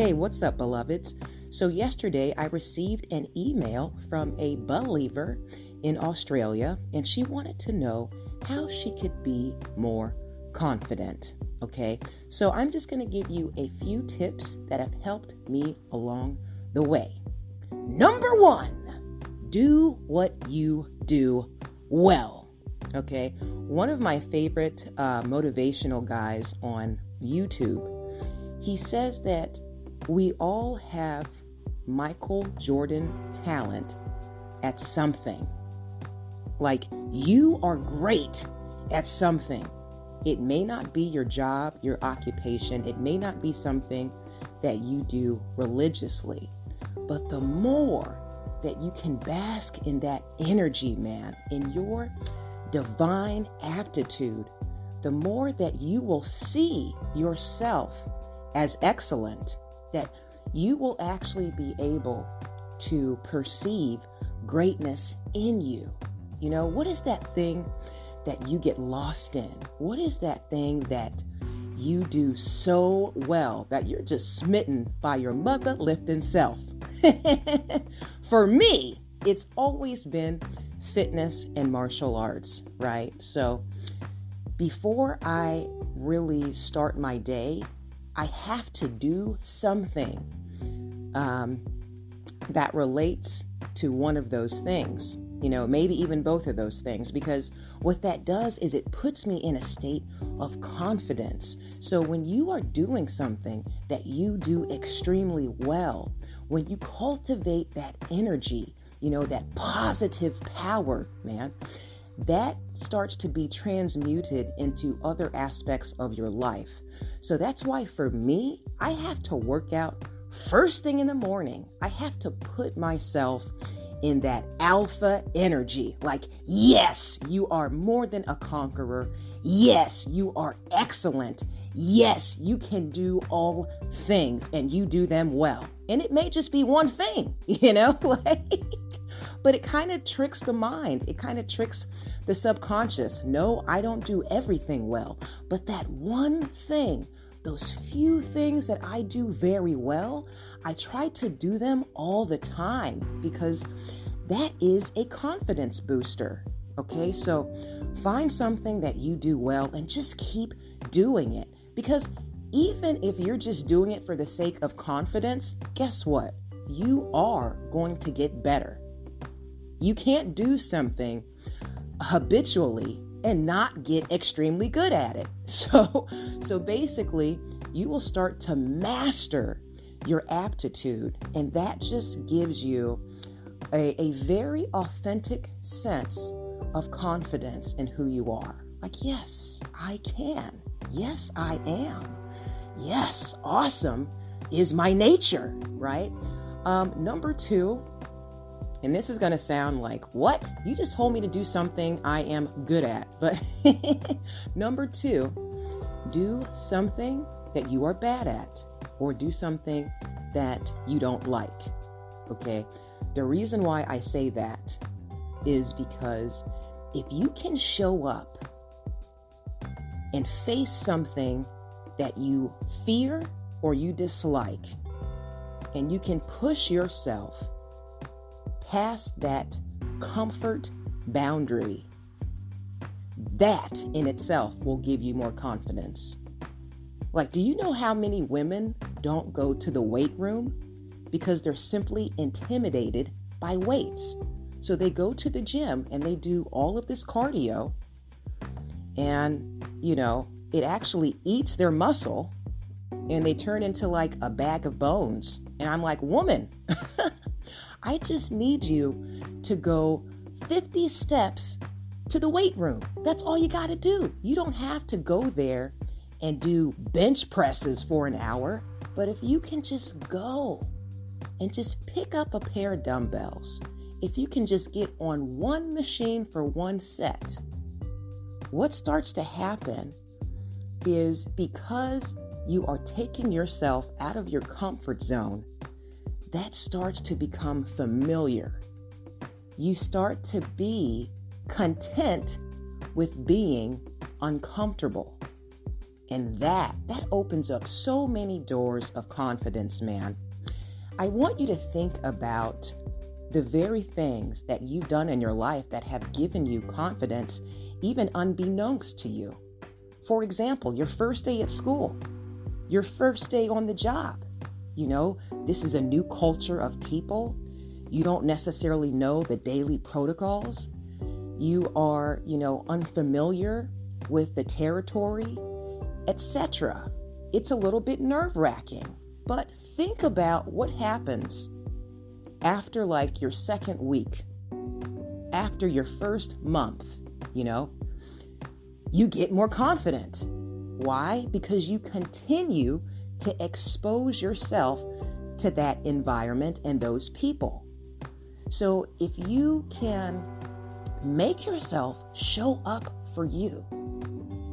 Hey, what's up, beloveds? So, yesterday I received an email from a believer in Australia, and she wanted to know how she could be more confident. Okay, so I'm just going to give you a few tips that have helped me along the way. Number one, do what you do well. Okay, one of my favorite uh, motivational guys on YouTube, he says that we all have Michael Jordan talent at something. Like, you are great at something. It may not be your job, your occupation, it may not be something that you do religiously, but the more that you can bask in that energy, man, in your divine aptitude, the more that you will see yourself as excellent that you will actually be able to perceive greatness in you. You know, what is that thing that you get lost in? What is that thing that you do so well that you're just smitten by your mother lifting self? For me, it's always been fitness and martial arts, right? So before I really start my day, I have to do something um, that relates to one of those things. You know, maybe even both of those things, because what that does is it puts me in a state of confidence. So when you are doing something that you do extremely well, when you cultivate that energy, you know, that positive power, man, that starts to be transmuted into other aspects of your life. So that's why for me, I have to work out first thing in the morning. I have to put myself in that alpha energy. Like, yes, you are more than a conqueror. Yes, you are excellent. Yes, you can do all things and you do them well. And it may just be one thing, you know, like but it kind of tricks the mind. It kind of tricks the subconscious. No, I don't do everything well, but that one thing, those few things that I do very well, I try to do them all the time because that is a confidence booster. Okay, so find something that you do well and just keep doing it because even if you're just doing it for the sake of confidence, guess what? You are going to get better. You can't do something habitually and not get extremely good at it. So so basically, you will start to master your aptitude and that just gives you a, a very authentic sense of confidence in who you are. Like, yes, I can. Yes, I am. Yes, awesome is my nature, right? Um, number two, and this is going to sound like, what? You just told me to do something I am good at. But number two, do something that you are bad at or do something that you don't like. Okay? The reason why I say that is because if you can show up and face something that you fear or you dislike, and you can push yourself past that comfort boundary, that in itself will give you more confidence. Like, do you know how many women don't go to the weight room because they're simply intimidated by weights? So they go to the gym and they do all of this cardio, and you know, it actually eats their muscle and they turn into like a bag of bones. And I'm like, woman, I just need you to go 50 steps to the weight room. That's all you got to do. You don't have to go there and do bench presses for an hour, but if you can just go and just pick up a pair of dumbbells, if you can just get on one machine for one set, what starts to happen is because you are taking yourself out of your comfort zone that starts to become familiar. You start to be content with being uncomfortable. And that, that opens up so many doors of confidence, man. I want you to think about the very things that you've done in your life that have given you confidence, even unbeknownst to you. For example, your first day at school, your first day on the job. You know, this is a new culture of people. You don't necessarily know the daily protocols. You are, you know, unfamiliar with the territory, etc. It's a little bit nerve wracking, but think about what happens after like your second week, after your first month, you know, you get more confident. Why? Because you continue to expose yourself to that environment and those people. So if you can make yourself show up for you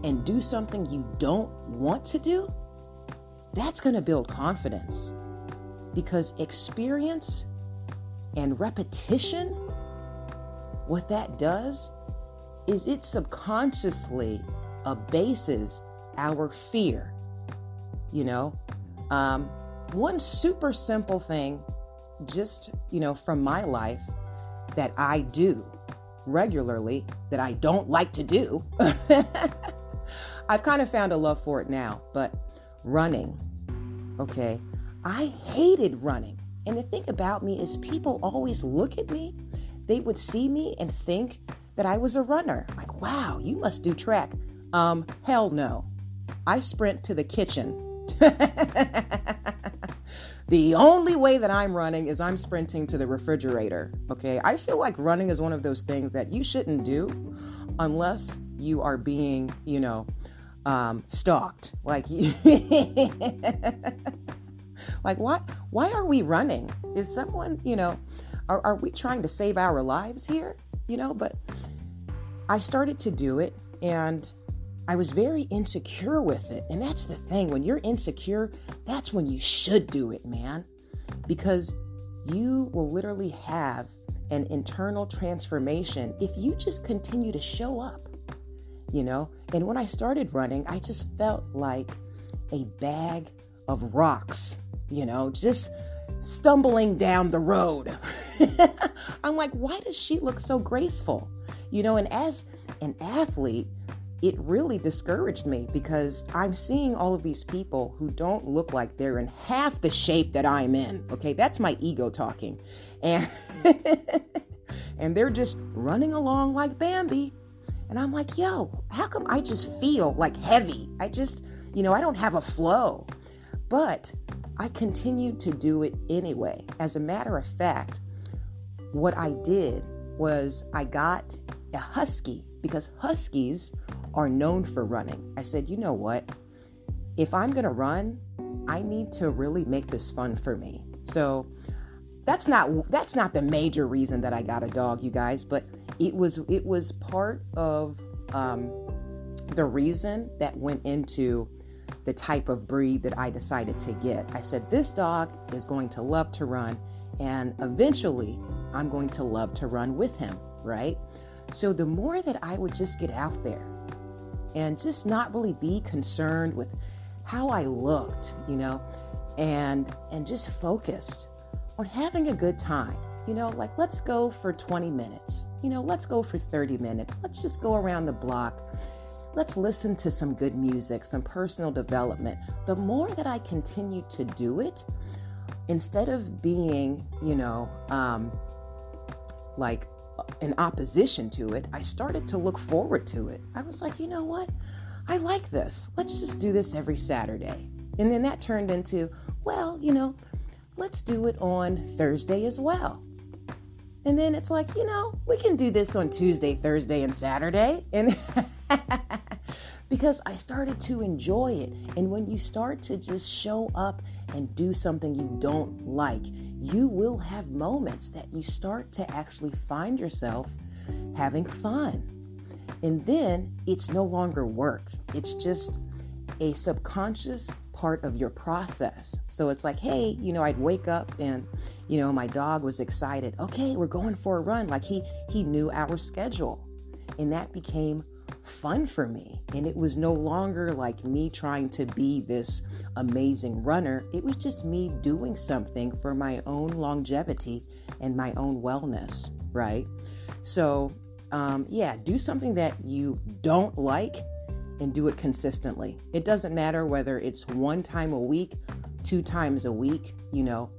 and do something you don't want to do, that's going to build confidence because experience and repetition, what that does is it subconsciously abases our fear. You know, um, one super simple thing, just, you know, from my life that I do regularly that I don't like to do. I've kind of found a love for it now, but running, okay, I hated running. And the thing about me is, people always look at me, they would see me and think that I was a runner. Like, wow, you must do track. Um, hell no. I sprint to the kitchen. the only way that I'm running is I'm sprinting to the refrigerator. Okay. I feel like running is one of those things that you shouldn't do unless you are being, you know, um, stalked. Like, like why why are we running? Is someone, you know, are, are we trying to save our lives here? You know, but I started to do it and I was very insecure with it. And that's the thing. When you're insecure, that's when you should do it, man. Because you will literally have an internal transformation if you just continue to show up, you know? And when I started running, I just felt like a bag of rocks you know, just stumbling down the road. I'm like, why does she look so graceful? You know, and as an athlete, it really discouraged me because I'm seeing all of these people who don't look like they're in half the shape that I'm in. Okay, that's my ego talking. And and they're just running along like Bambi. And I'm like, yo, how come I just feel like heavy? I just, you know, I don't have a flow. But I continued to do it anyway. As a matter of fact, what I did was I got a husky because huskies are known for running. I said, you know what? If I'm going to run, I need to really make this fun for me. So that's not that's not the major reason that I got a dog, you guys, but it was it was part of um, the reason that went into the type of breed that I decided to get. I said, This dog is going to love to run, and eventually I'm going to love to run with him, right? So the more that I would just get out there and just not really be concerned with how I looked, you know, and and just focused on having a good time. You know, like let's go for 20 minutes. You know, let's go for 30 minutes. Let's just go around the block Let's listen to some good music, some personal development. The more that I continue to do it, instead of being, you know, um, like in opposition to it, I started to look forward to it. I was like, you know what? I like this. Let's just do this every Saturday. And then that turned into, well, you know, let's do it on Thursday as well. And then it's like, you know, we can do this on Tuesday, Thursday, and Saturday. And because I started to enjoy it. And when you start to just show up and do something you don't like, you will have moments that you start to actually find yourself having fun. And then it's no longer work, it's just a subconscious part of your process. So it's like, hey, you know, I'd wake up and, you know, my dog was excited. Okay, we're going for a run. Like he he knew our schedule. And that became fun for me. And it was no longer like me trying to be this amazing runner. It was just me doing something for my own longevity and my own wellness, right? So, um, yeah, do something that you don't like and do it consistently. It doesn't matter whether it's one time a week, two times a week, you know,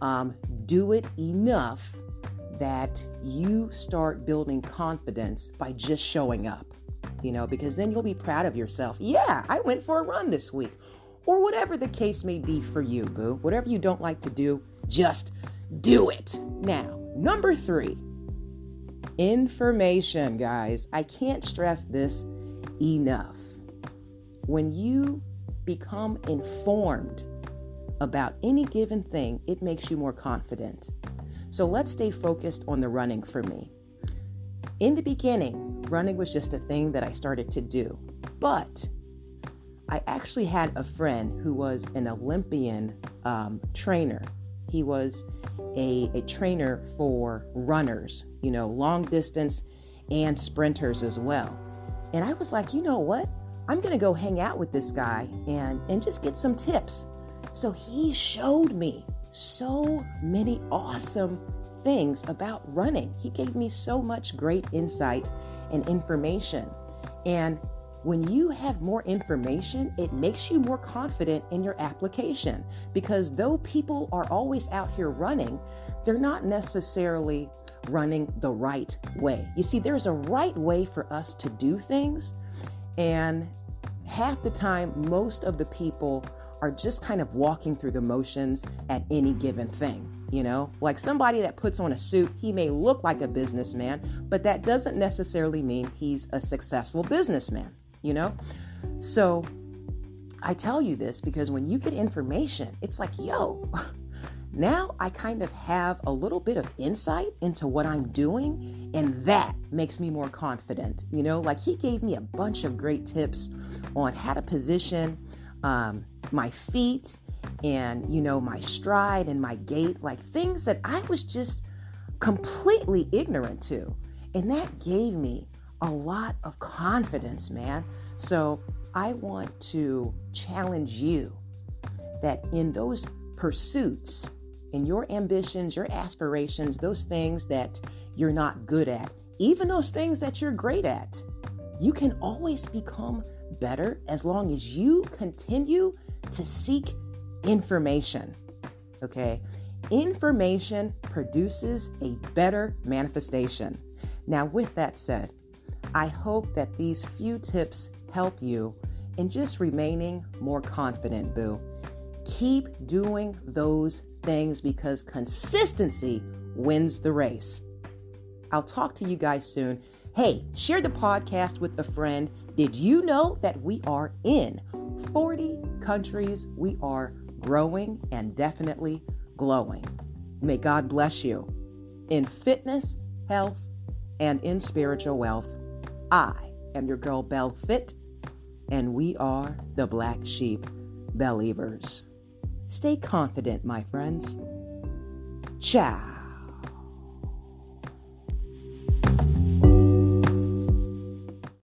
um, do it enough that you start building confidence by just showing up, you know, because then you'll be proud of yourself. Yeah, I went for a run this week, or whatever the case may be for you, boo. Whatever you don't like to do, just do it. Now, number three, information, guys. I can't stress this enough. When you become informed about any given thing, it makes you more confident. So let's stay focused on the running for me. In the beginning, running was just a thing that I started to do, but I actually had a friend who was an Olympian um, trainer. He was a, a trainer for runners, you know, long distance and sprinters as well. And I was like, you know what? I'm going to go hang out with this guy and, and just get some tips. So he showed me so many awesome things about running. He gave me so much great insight and information. And when you have more information, it makes you more confident in your application because though people are always out here running, they're not necessarily running the right way. You see, there's a right way for us to do things, and half the time, most of the people are just kind of walking through the motions at any given thing. You know, like somebody that puts on a suit, he may look like a businessman, but that doesn't necessarily mean he's a successful businessman, you know? So I tell you this because when you get information, it's like, yo, now I kind of have a little bit of insight into what I'm doing, and that makes me more confident. You know, like he gave me a bunch of great tips on how to position um, my feet and, you know, my stride and my gait, like things that I was just completely ignorant to. And that gave me a lot of confidence, man. So I want to challenge you that in those pursuits, in your ambitions, your aspirations, those things that you're not good at, even those things that you're great at, you can always become better as long as you continue to seek information. Okay? Information produces a better manifestation. Now, with that said, I hope that these few tips help you in just remaining more confident, boo. Keep doing those things because consistency wins the race. I'll talk to you guys soon. Hey, share the podcast with a friend. Did you know that we are in 40 countries? We are growing and definitely glowing. May God bless you. In fitness, health, and in spiritual wealth, I am your girl Bell Fit, and we are the Black Sheep Believers. Stay confident, my friends. Ciao.